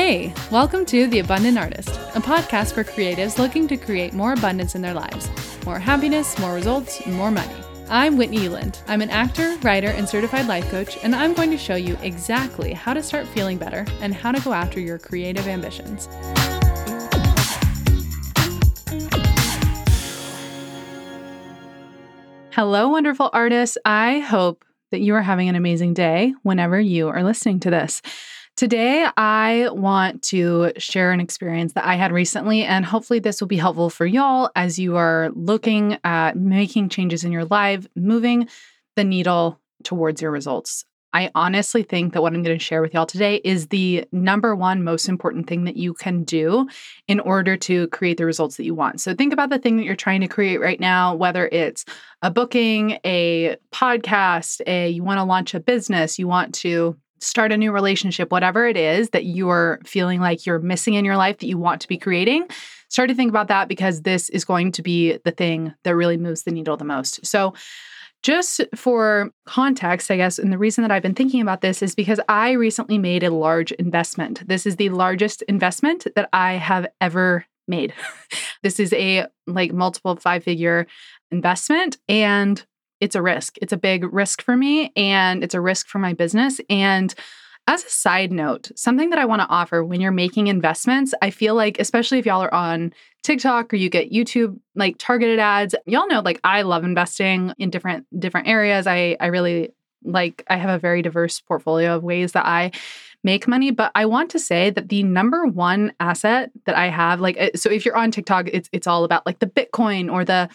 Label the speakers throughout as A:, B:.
A: Hey, welcome to The Abundant Artist, a podcast for creatives looking to create more abundance in their lives, more happiness, more results, more money. I'm Whitney Uland. I'm an actor, writer, and certified life coach, and I'm going to show you exactly how to start feeling better and how to go after your creative ambitions. Hello, wonderful artists. I hope that you are having an amazing day whenever you are listening to this. Today, I want to share an experience that I had recently, and hopefully, this will be helpful for y'all as you are looking at making changes in your life, moving the needle towards your results. I honestly think that what I'm going to share with y'all today is the number one most important thing that you can do in order to create the results that you want. So, think about the thing that you're trying to create right now, whether it's a booking, a podcast, a you want to launch a business, you want to start a new relationship, whatever it is that you're feeling like you're missing in your life that you want to be creating, start to think about that because this is going to be the thing that really moves the needle the most. So, just for context, I guess, and the reason that I've been thinking about this is because I recently made a large investment. This is the largest investment that I have ever made. this is a like multiple five figure investment. And it's a risk. It's a big risk for me and it's a risk for my business. And as a side note, something that I want to offer when you're making investments, I feel like, especially if y'all are on TikTok or you get YouTube like targeted ads, y'all know like I love investing in different different areas. I I really like I have a very diverse portfolio of ways that I make money but i want to say that the number one asset that i have like eh, so if you're on tiktok it's it's all about like the bitcoin or the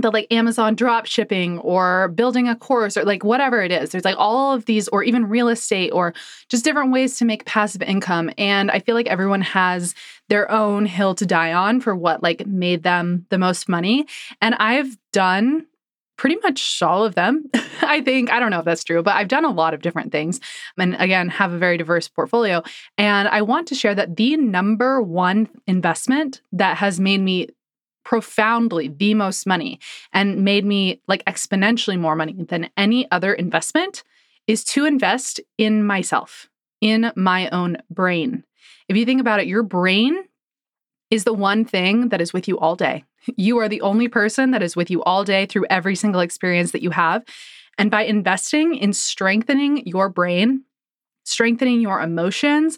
A: the like Amazon drop shipping or building a course or like whatever it is. There's like all of these, or even real estate or just different ways to make passive income. And I feel like everyone has their own hill to die on for what like made them the most money. And I've done pretty much all of them. I think, I don't know if that's true, but I've done a lot of different things. And again, have a very diverse portfolio. And I want to share that the number one investment that has made me profoundly the most money and made me like exponentially more money than any other investment is to invest in myself, in my own brain. If you think about it, your brain is the one thing that is with you all day. You are the only person that is with you all day through every single experience that you have. And by investing in strengthening your brain, strengthening your emotions,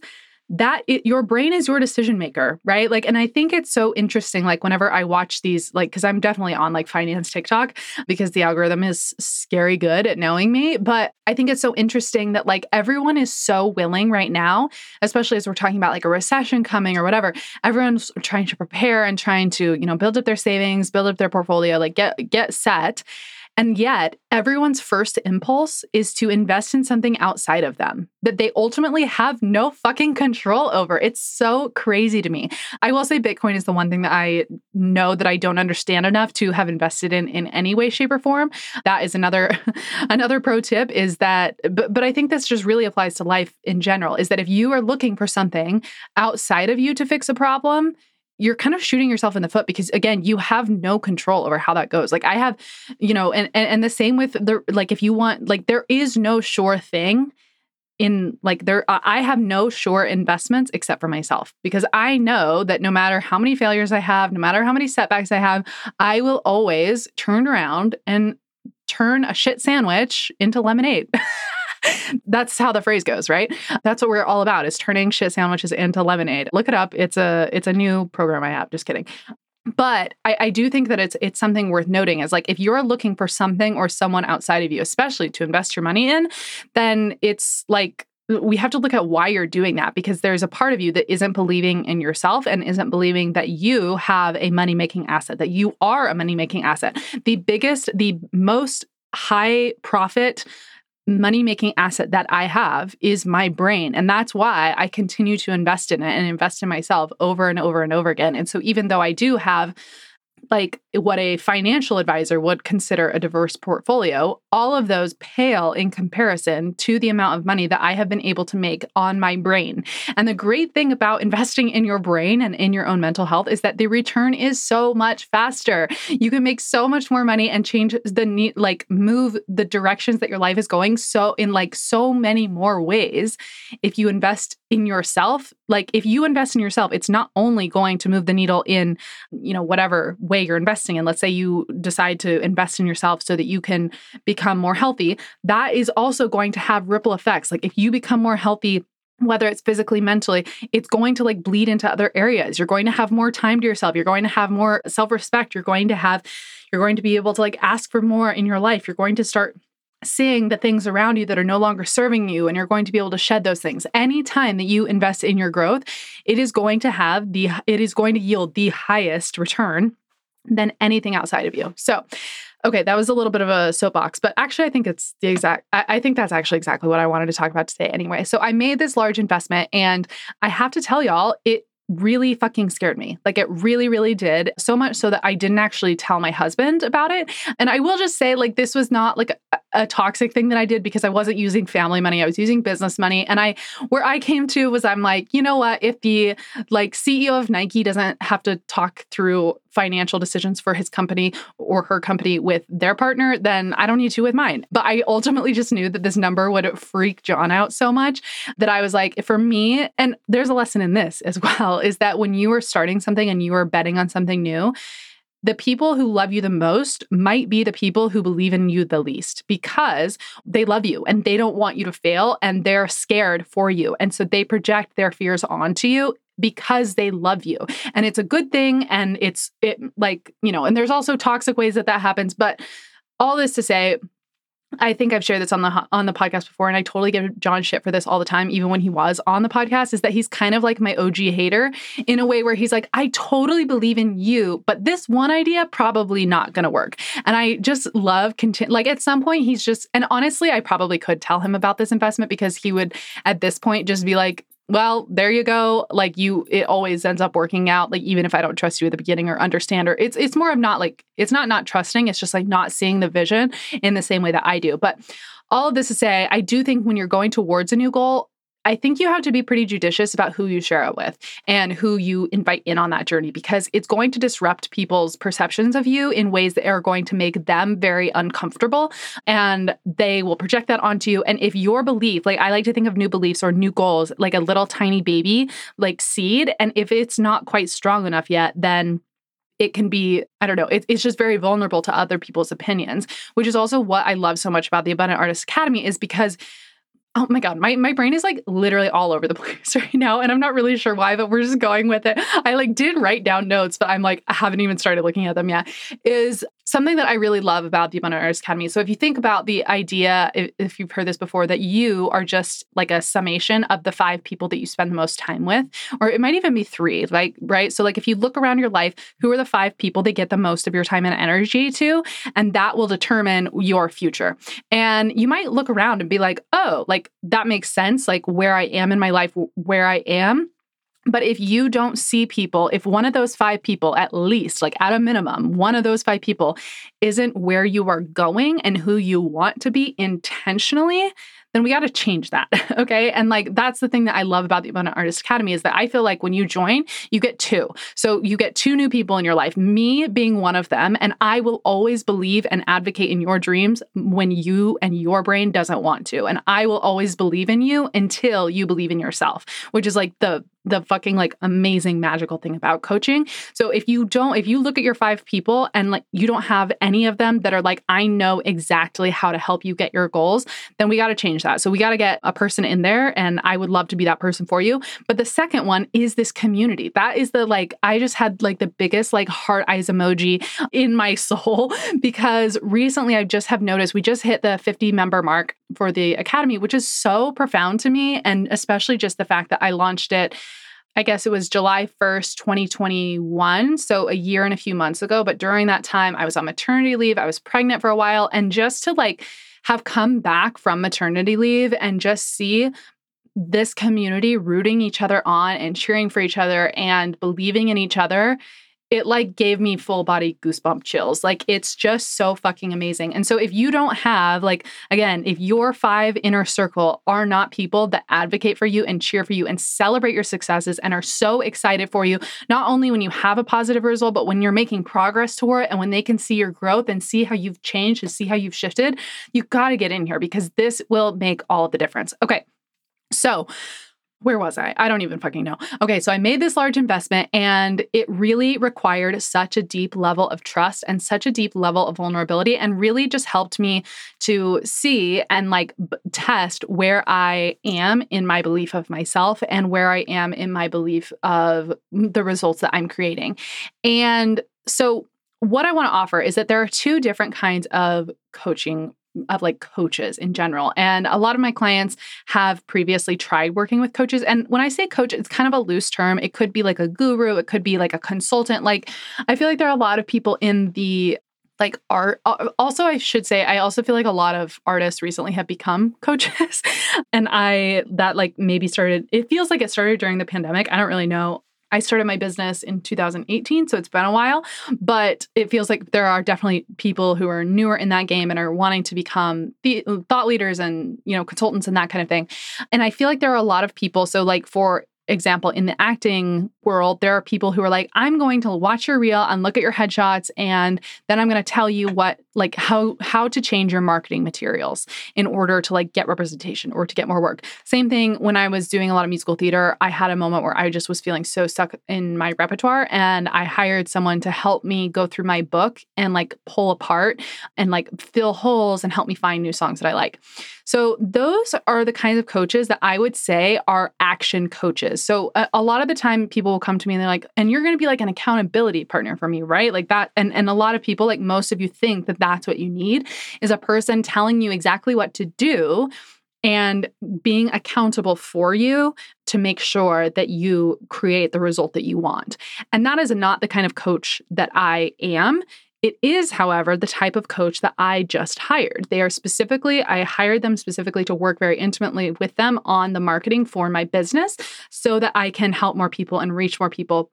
A: that it, your brain is your decision maker, right? Like, and I think it's so interesting. Like, whenever I watch these, like, because I'm definitely on like finance TikTok because the algorithm is scary good at knowing me. But I think it's so interesting that like everyone is so willing right now, especially as we're talking about like a recession coming or whatever. Everyone's trying to prepare and trying to, you know, build up their savings, build up their portfolio, like get get set. And yet, everyone's first impulse is to invest in something outside of them that they ultimately have no fucking control over. It's so crazy to me. I will say Bitcoin is the one thing that I know that I don't understand enough to have invested in in any way shape or form. That is another another pro tip is that but but I think this just really applies to life in general is that if you are looking for something outside of you to fix a problem, you're kind of shooting yourself in the foot because again you have no control over how that goes. Like i have you know and and, and the same with the like if you want like there is no sure thing in like there i have no sure investments except for myself because i know that no matter how many failures i have no matter how many setbacks i have i will always turn around and turn a shit sandwich into lemonade That's how the phrase goes, right? That's what we're all about is turning shit sandwiches into lemonade. Look it up. It's a it's a new program I have. Just kidding. But I, I do think that it's it's something worth noting is like if you're looking for something or someone outside of you, especially to invest your money in, then it's like we have to look at why you're doing that because there's a part of you that isn't believing in yourself and isn't believing that you have a money making asset, that you are a money making asset. The biggest, the most high profit money making asset that I have is my brain. And that's why I continue to invest in it and invest in myself over and over and over again. And so, even though I do have like what a financial advisor would consider a diverse portfolio, all of those pale in comparison to the amount of money that I have been able to make on my brain. And the great thing about investing in your brain and in your own mental health is that the return is so much faster. You can make so much more money and change the need, like move the directions that your life is going so in like so many more ways if you invest in yourself, like if you invest in yourself, it's not only going to move the needle in, you know, whatever way you're investing in. Let's say you decide to invest in yourself so that you can become more healthy. That is also going to have ripple effects. Like if you become more healthy whether it's physically mentally it's going to like bleed into other areas you're going to have more time to yourself you're going to have more self-respect you're going to have you're going to be able to like ask for more in your life you're going to start seeing the things around you that are no longer serving you and you're going to be able to shed those things anytime that you invest in your growth it is going to have the it is going to yield the highest return than anything outside of you so Okay, that was a little bit of a soapbox, but actually, I think it's the exact, I, I, think that's actually exactly what I wanted to talk about today anyway. So I made this large investment, and I have to tell y'all, it really fucking scared me. Like it really, really did. So much so that I didn't actually tell my husband about it. And I will just say, like, this was not like a, toxic thing that I did because I wasn't using family money. I was using business money. And I, where I came to was I'm like, you know what? If the like CEO of Nike doesn't have to talk through financial decisions for his company or her company with their partner, then I don't need to with mine. But I ultimately just knew that this number would freak John out so much that I was like, for me, and there's a lesson in this as well, is that when you are starting something and you are betting on something new, the people who love you the most might be the people who believe in you the least because they love you and they don't want you to fail and they're scared for you. And so they project their fears onto you because they love you. And it's a good thing and it's it like, you know, and there's also toxic ways that that happens, but all this to say I think I've shared this on the on the podcast before, and I totally give John shit for this all the time, even when he was on the podcast. Is that he's kind of like my OG hater in a way where he's like, I totally believe in you, but this one idea probably not going to work. And I just love continue. Like at some point, he's just, and honestly, I probably could tell him about this investment because he would at this point just be like, well, there you go. Like you, it always ends up working out. Like even if I don't trust you at the beginning or understand, or it's it's more of not like it's not not trusting. It's just like not seeing the vision in the same way that I do. But all of this to say, I do think when you're going towards a new goal, I think you have to be pretty judicious about who you share it with and who you invite in on that journey because it's going to disrupt people's perceptions of you in ways that are going to make them very uncomfortable and they will project that onto you. And if your belief, like I like to think of new beliefs or new goals, like a little tiny baby, like seed, and if it's not quite strong enough yet, then it can be, I don't know, it, it's just very vulnerable to other people's opinions, which is also what I love so much about the Abundant Artist Academy is because Oh my god, my my brain is like literally all over the place right now and I'm not really sure why, but we're just going with it. I like did write down notes, but I'm like I haven't even started looking at them yet. Is something that I really love about the Abundant Artist Academy. So if you think about the idea if, you've heard this before that you are just like a summation of the five people that you spend the most time with, or it might even be three, like right? So like if you look around your life, who are the five people that get the most of your time and energy to, and that will determine your future. And you might look around and be like, "Oh, like that makes sense, like where I am in my life, where I am. But if you don't see people, if one of those five people, at least, like at a minimum, one of those five people isn't where you are going and who you want to be intentionally, then we got to change that. okay. And like that's the thing that I love about the Abundant Artist Academy is that I feel like when you join, you get two. So you get two new people in your life, me being one of them. And I will always believe and advocate in your dreams when you and your brain doesn't want to. And I will always believe in you until you believe in yourself, which is like the the fucking like amazing magical thing about coaching. So if you don't if you look at your five people and like you don't have any of them that are like I know exactly how to help you get your goals, then we got to change that. So we got to get a person in there and I would love to be that person for you. But the second one is this community. That is the like I just had like the biggest like heart eyes emoji in my soul because recently I just have noticed we just hit the 50 member mark for the academy, which is so profound to me and especially just the fact that I launched it I guess it was July 1st, 2021. So a year and a few months ago. But during that time, I was on maternity leave. I was pregnant for a while. And just to like have come back from maternity leave and just see this community rooting each other on and cheering for each other and believing in each other it like gave me full body goosebump chills. Like it's just so fucking amazing. And so if you don't have like again, if your five inner circle are not people that advocate for you and cheer for you and celebrate your successes and are so excited for you, not only when you have a positive result, but when you're making progress toward it and when they can see your growth and see how you've changed and see how you've shifted, you got to get in here because this will make all the difference. Okay. So, where was I? I don't even fucking know. Okay, so I made this large investment and it really required such a deep level of trust and such a deep level of vulnerability and really just helped me to see and like b- test where I am in my belief of myself and where I am in my belief of the results that I'm creating. And so what I want to offer is that there are two different kinds of coaching of like coaches in general. And a lot of my clients have previously tried working with coaches. And when I say coach, it's kind of a loose term. It could be like a guru, it could be like a consultant. Like, I feel like there are a lot of people in the like art uh, also i should say i also feel like a lot of artists recently have become coaches and i that like maybe started it feels like it started during the pandemic i don't really know I started my business in 2018, so it's been a while, but it feels like there are definitely people who are newer in that game and are wanting to become the thought leaders and, you know, consultants and that kind of thing. And I feel like there are a lot of people so like for example, in the acting world, there are people who are like, I'm going to watch your reel and look at your headshots, and then I'm going to tell you what, like, how how to change your marketing materials in order to like get representation or to get more work. Same thing when I was doing a lot of musical theater. I had a moment where I just was feeling so stuck in my repertoire, and I hired someone to help me go through my book and like pull apart and like fill holes and help me find new songs that I like. So those are the kinds of coaches that I would say are action coaches. So a, a lot of the time people will come to me and they're like, and you're going to be like an accountability partner for me, right? Like that. And, and a lot of people, like most of you think that that's what you need is a person telling you exactly what to do and being accountable for you to make sure that you create the result that you want. And that is not the kind of coach that I am. It is, however, the type of coach that I just hired. They are specifically, I hired them specifically to work very intimately with them on the marketing for my business so that I can help more people and reach more people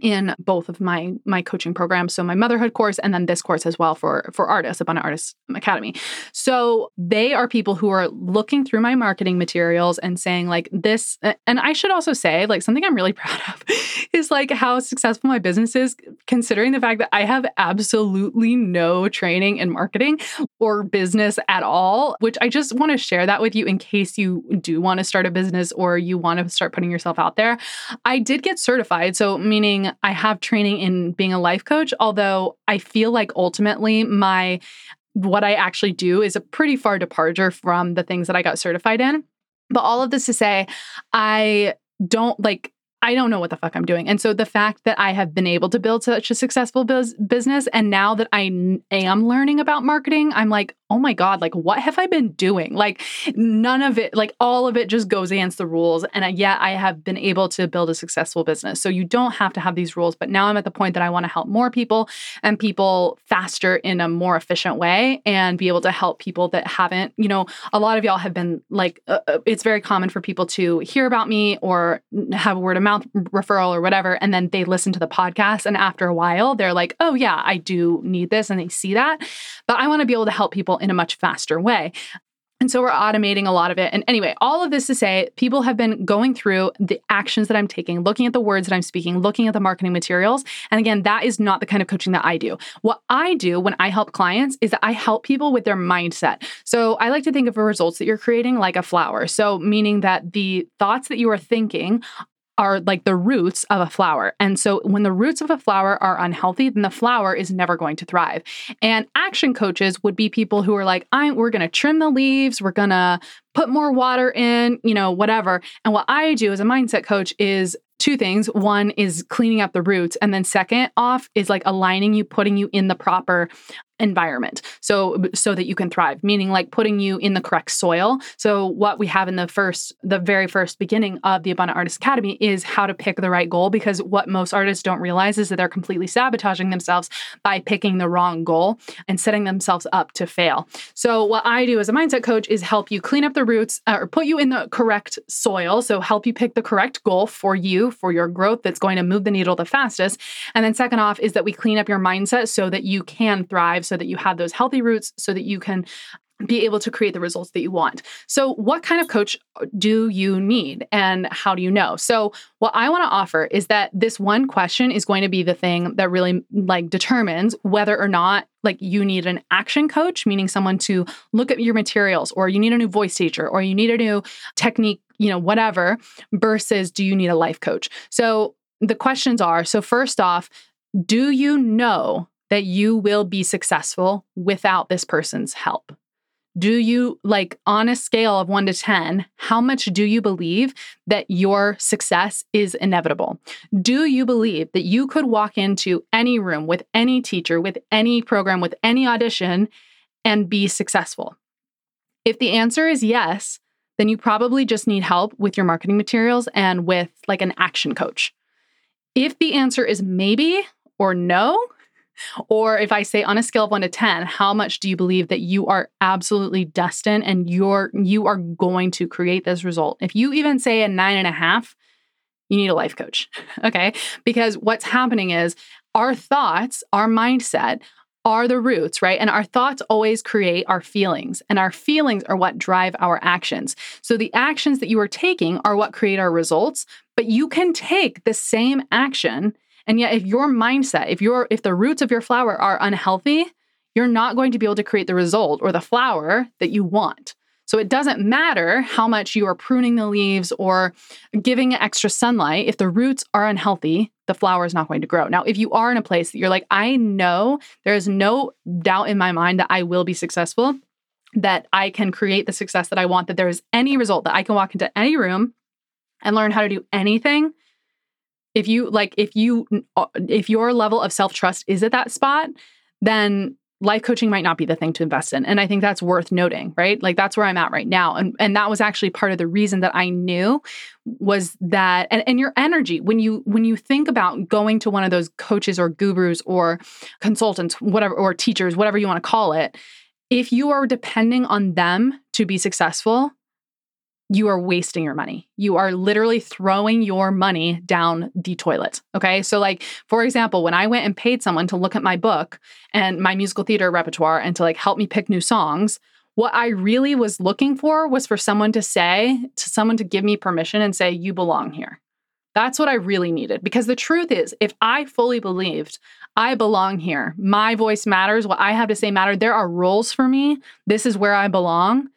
A: in both of my my coaching programs so my motherhood course and then this course as well for for artists abundant artists academy. So they are people who are looking through my marketing materials and saying like this and i should also say like something i'm really proud of is like how successful my business is considering the fact that i have absolutely no training in marketing or business at all which i just want to share that with you in case you do want to start a business or you want to start putting yourself out there. I did get certified so meaning I have training in being a life coach, although I feel like ultimately my what I actually do is a pretty far departure from the things that I got certified in. But all of this to say, I don't like I don't know what the fuck I'm doing. And so the fact that I have been able to build such a successful biz- business and now that I n- am learning about marketing, I'm like, oh my God, like what have I been doing? Like none of it, like all of it just goes against the rules. And yet I have been able to build a successful business. So you don't have to have these rules. But now I'm at the point that I want to help more people and people faster in a more efficient way and be able to help people that haven't, you know, a lot of y'all have been like, uh, uh it's very common for people to hear about me or have a word of mouth referral or whatever. And then they listen to the podcast. And after a while, they're like, oh, yeah, I do need this. And they see that. But I want to be able to help people in a much faster way. And so we're automating a lot of it. And anyway, all of this to say, people have been going through the actions that I'm taking, looking at the words that I'm speaking, looking at the marketing materials. And again, that is not the kind of coaching that I do. What I do when I help clients is that I help people with their mindset. So I like to think of the results that you're creating like a flower. So, meaning that the thoughts that you are thinking are like the roots of a flower. And so when the roots of a flower are unhealthy, then the flower is never going to thrive. And action coaches would be people who are like, I'm we're going to trim the leaves, we're going to put more water in, you know, whatever. And what I do as a mindset coach is two things. One is cleaning up the roots. And then second off is like aligning you, putting you in the proper environment so so that you can thrive meaning like putting you in the correct soil so what we have in the first the very first beginning of the abundant artist academy is how to pick the right goal because what most artists don't realize is that they're completely sabotaging themselves by picking the wrong goal and setting themselves up to fail so what i do as a mindset coach is help you clean up the roots uh, or put you in the correct soil so help you pick the correct goal for you for your growth that's going to move the needle the fastest and then second off is that we clean up your mindset so that you can thrive so that you have those healthy roots so that you can be able to create the results that you want. So, what kind of coach do you need and how do you know? So, what I want to offer is that this one question is going to be the thing that really like determines whether or not like you need an action coach, meaning someone to look at your materials or you need a new voice teacher or you need a new technique you know, whatever, versus do you need a life coach? So the questions are so, first off, do you know that you will be successful without this person's help? Do you, like, on a scale of one to 10, how much do you believe that your success is inevitable? Do you believe that you could walk into any room with any teacher, with any program, with any audition and be successful? If the answer is yes, then you probably just need help with your marketing materials and with like an action coach. If the answer is maybe or no, or if I say on a scale of 1 to 10, how much do you believe that you are absolutely destined and you're you are going to create this result? If you even say a nine and a half, you need a life coach. okay? Because what's happening is our thoughts, our mindset are the roots, right? And our thoughts always create our feelings, and our feelings are what drive our actions. So the actions that you are taking are what create our results, but you can take the same action and yet if your mindset, if your if the roots of your flower are unhealthy, you're not going to be able to create the result or the flower that you want. So it doesn't matter how much you are pruning the leaves or giving extra sunlight. If the roots are unhealthy, the flower is not going to grow. Now, if you are in a place that you're like, I know there is no doubt in my mind that I will be successful, that I can create the success that I want, that there is any result, that I can walk into any room and learn how to do anything if you like if you uh, if your level of self-trust is at that spot then life coaching might not be the thing to invest in. And i think that's worth noting right? Like that's where i'm at right now. And and that was actually part of the reason that i knew was that and, and your energy when you when you think about going to one of those coaches or gurus or consultants whatever or teachers whatever you want to call it if you are depending on them to be successful you are wasting your money. You are literally throwing your money down the toilet. Okay. So, like, for example, when I went and paid someone to look at my book and my musical theater repertoire and to like help me pick new songs, what I really was looking for was for someone to say, to someone to give me permission and say, you belong here. That's what I really needed. Because the truth is, if I fully believed I belong here, my voice matters, what I have to say matters, there are roles for me, this is where I belong,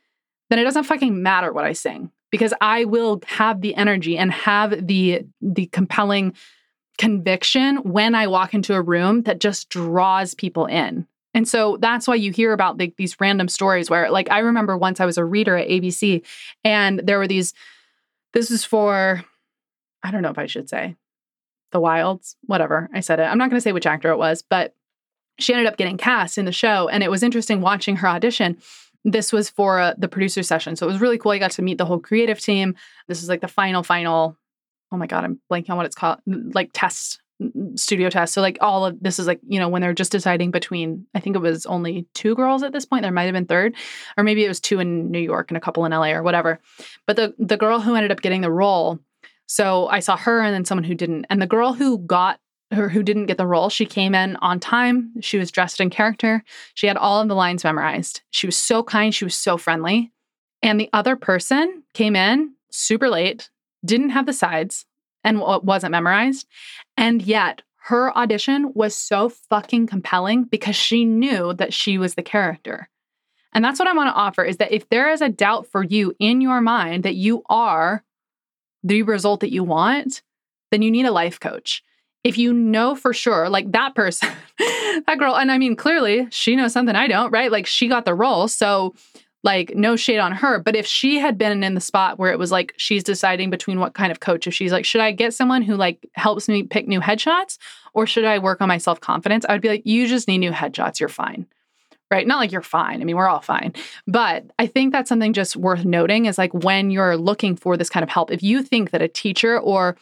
A: then it doesn't fucking matter what I sing because I will have the energy and have the the compelling conviction when I walk into a room that just draws people in. And so that's why you hear about like these random stories where like I remember once I was a reader at ABC and there were these this is for I don't know if I should say the wilds, whatever. I said it. I'm not going to say which actor it was, but she ended up getting cast in the show and it was interesting watching her audition this was for uh, the producer session. So it was really cool. I got to meet the whole creative team. This is like the final, final, oh my God, I'm blanking on what it's called, like test, studio test. So like all of this is like, you know, when they're just deciding between, I think it was only two girls at this point. There might have been third, or maybe it was two in New York and a couple in LA or whatever. But the the girl who ended up getting the role, so I saw her and then someone who didn't. And the girl who got her who didn't get the role. She came in on time. She was dressed in character. She had all of the lines memorized. She was so kind. She was so friendly. And the other person came in super late, didn't have the sides, and wasn't memorized. And yet her audition was so fucking compelling because she knew that she was the character. And that's what I want to offer is that if there is a doubt for you in your mind that you are the result that you want, then you need a life coach if you know for sure, like that person, that girl, and I mean, clearly she knows something I don't, right? Like she got the role. So, like, no shade on her. But if she had been in the spot where it was like she's deciding between what kind of coach, if she's like, should I get someone who like helps me pick new headshots or should I work on my self confidence? I would be like, you just need new headshots. You're fine. Right. Not like you're fine. I mean, we're all fine. But I think that's something just worth noting is like when you're looking for this kind of help, if you think that a teacher or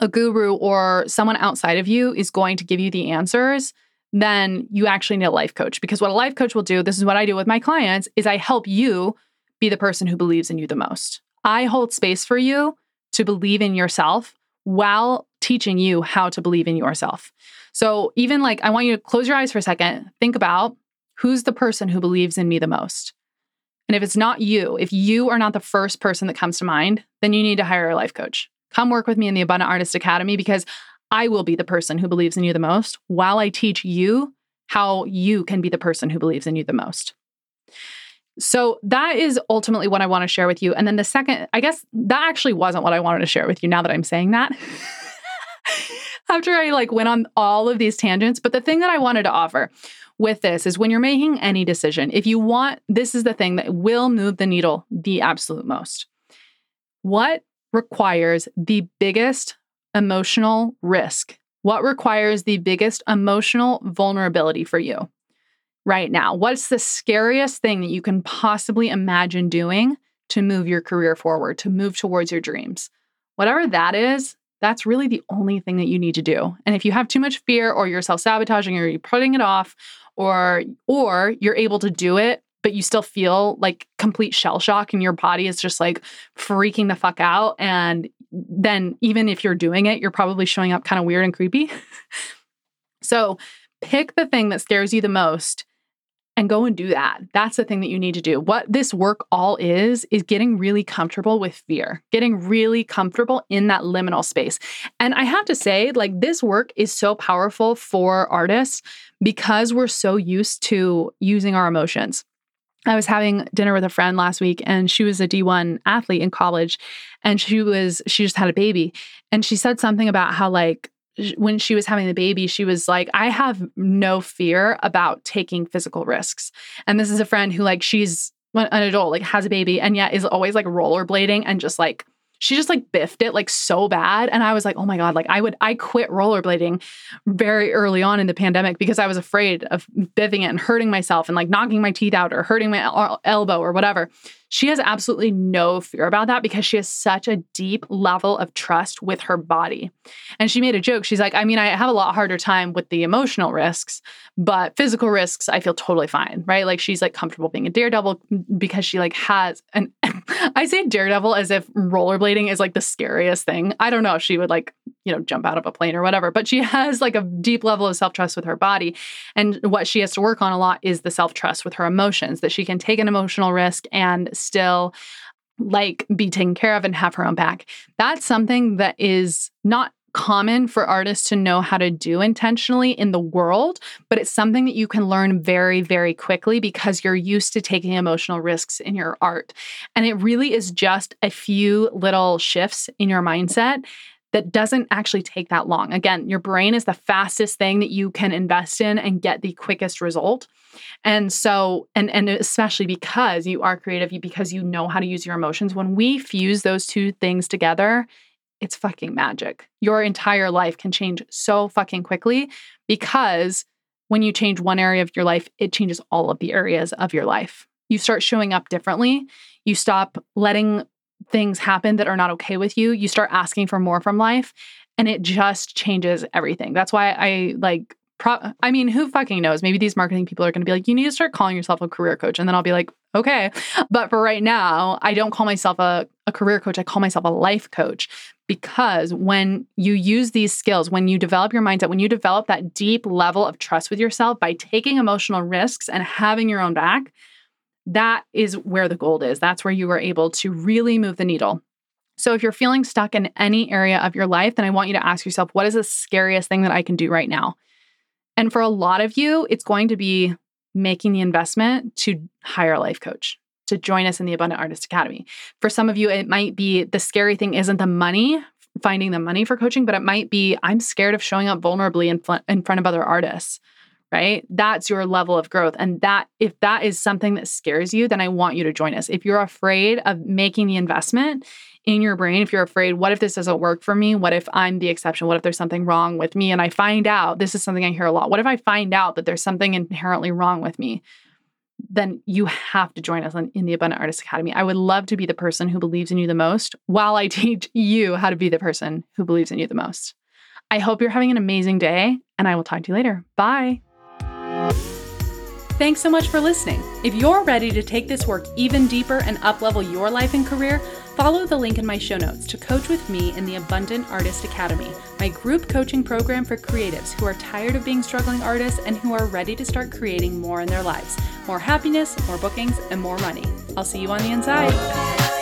A: a guru or someone outside of you is going to give you the answers, then you actually need a life coach. Because what a life coach will do, this is what I do with my clients, is I help you be the person who believes in you the most. I hold space for you to believe in yourself while teaching you how to believe in yourself. So, even like, I want you to close your eyes for a second, think about who's the person who believes in me the most. And if it's not you, if you are not the first person that comes to mind, then you need to hire a life coach. Come work with me in the Abundant Artist Academy because I will be the person who believes in you the most while I teach you how you can be the person who believes in you the most. So that is ultimately what I want to share with you. And then the second, I guess that actually wasn't what I wanted to share with you now that I'm saying that. After I like went on all of these tangents, but the thing that I wanted to offer with this is when you're making any decision, if you want, this is the thing that will move the needle the absolute most. What requires the biggest emotional risk? What requires the biggest emotional vulnerability for you right now? What's the scariest thing that you can possibly imagine doing to move your career forward, to move towards your dreams? Whatever that is, that's really the only thing that you need to do. And if you have too much fear or you're self-sabotaging or you're putting it off or or you're able to do it but you still feel like complete shell shock and your body is just like freaking the fuck out and then even if you're doing it you're probably showing up kind of weird and creepy so pick the thing that scares you the most and go and do that. That's the thing that you need to do. What this work all is, is getting really comfortable with fear, getting really comfortable in that liminal space. And I have to say, like, this work is so powerful for artists because we're so used to using our emotions. I was having dinner with a friend last week and she was a D1 athlete in college and she was she just had a baby and she said something about how like when she was having the baby, she was like, I have no fear about taking physical risks. And this is a friend who, like, she's an adult, like, has a baby, and yet is always like rollerblading and just like she just like biffed it like so bad. And I was like, oh my God, like I would, I quit rollerblading very early on in the pandemic because I was afraid of biffing it and hurting myself and like knocking my teeth out or hurting my el- elbow or whatever. She has absolutely no fear about that because she has such a deep level of trust with her body. And she made a joke. She's like, I mean, I have a lot harder time with the emotional risks, but physical risks, I feel totally fine, right? Like she's like comfortable being a daredevil because she like has an, I say daredevil as if rollerblading is like the scariest thing. I don't know if she would like, you know, jump out of a plane or whatever, but she has like a deep level of self trust with her body. And what she has to work on a lot is the self trust with her emotions, that she can take an emotional risk and still like be taken care of and have her own back. That's something that is not common for artists to know how to do intentionally in the world, but it's something that you can learn very, very quickly because you're used to taking emotional risks in your art. And it really is just a few little shifts in your mindset that doesn't actually take that long. Again, your brain is the fastest thing that you can invest in and get the quickest result. And so, and and especially because you are creative, because you know how to use your emotions, when we fuse those two things together, it's fucking magic. Your entire life can change so fucking quickly because when you change one area of your life, it changes all of the areas of your life. You start showing up differently. You stop letting things happen that are not okay with you. You start asking for more from life and it just changes everything. That's why I like Pro- I mean, who fucking knows? Maybe these marketing people are going to be like, you need to start calling yourself a career coach. And then I'll be like, okay. But for right now, I don't call myself a, a career coach. I call myself a life coach because when you use these skills, when you develop your mindset, when you develop that deep level of trust with yourself by taking emotional risks and having your own back, that is where the gold is. That's where you are able to really move the needle. So if you're feeling stuck in any area of your life, then I want you to ask yourself, what is the scariest thing that I can do right now? And for a lot of you, it's going to be making the investment to hire a life coach to join us in the Abundant Artist Academy. For some of you, it might be the scary thing isn't the money, finding the money for coaching, but it might be I'm scared of showing up vulnerably in, fl- in front of other artists, right? That's your level of growth. And that, if that is something that scares you, then I want you to join us. If you're afraid of making the investment in your brain, if you're afraid, what if this doesn't work for me? What if I'm the exception? What if there's something wrong with me? And I find out this is something I hear a lot. What if I find out that there's something inherently wrong with me? Then you have to join us in the Abundant Artist Academy. I would love to be the person who believes in you the most while I teach you how to be the person who believes in you the most. I hope you're having an amazing day, and I will talk to you later. Bye. Thanks so much for listening. If you're ready to take this work even deeper and uplevel your life and career, Follow the link in my show notes to coach with me in the Abundant Artist Academy, my group coaching program for creatives who are tired of being struggling artists and who are ready to start creating more in their lives more happiness, more bookings, and more money. I'll see you on the inside.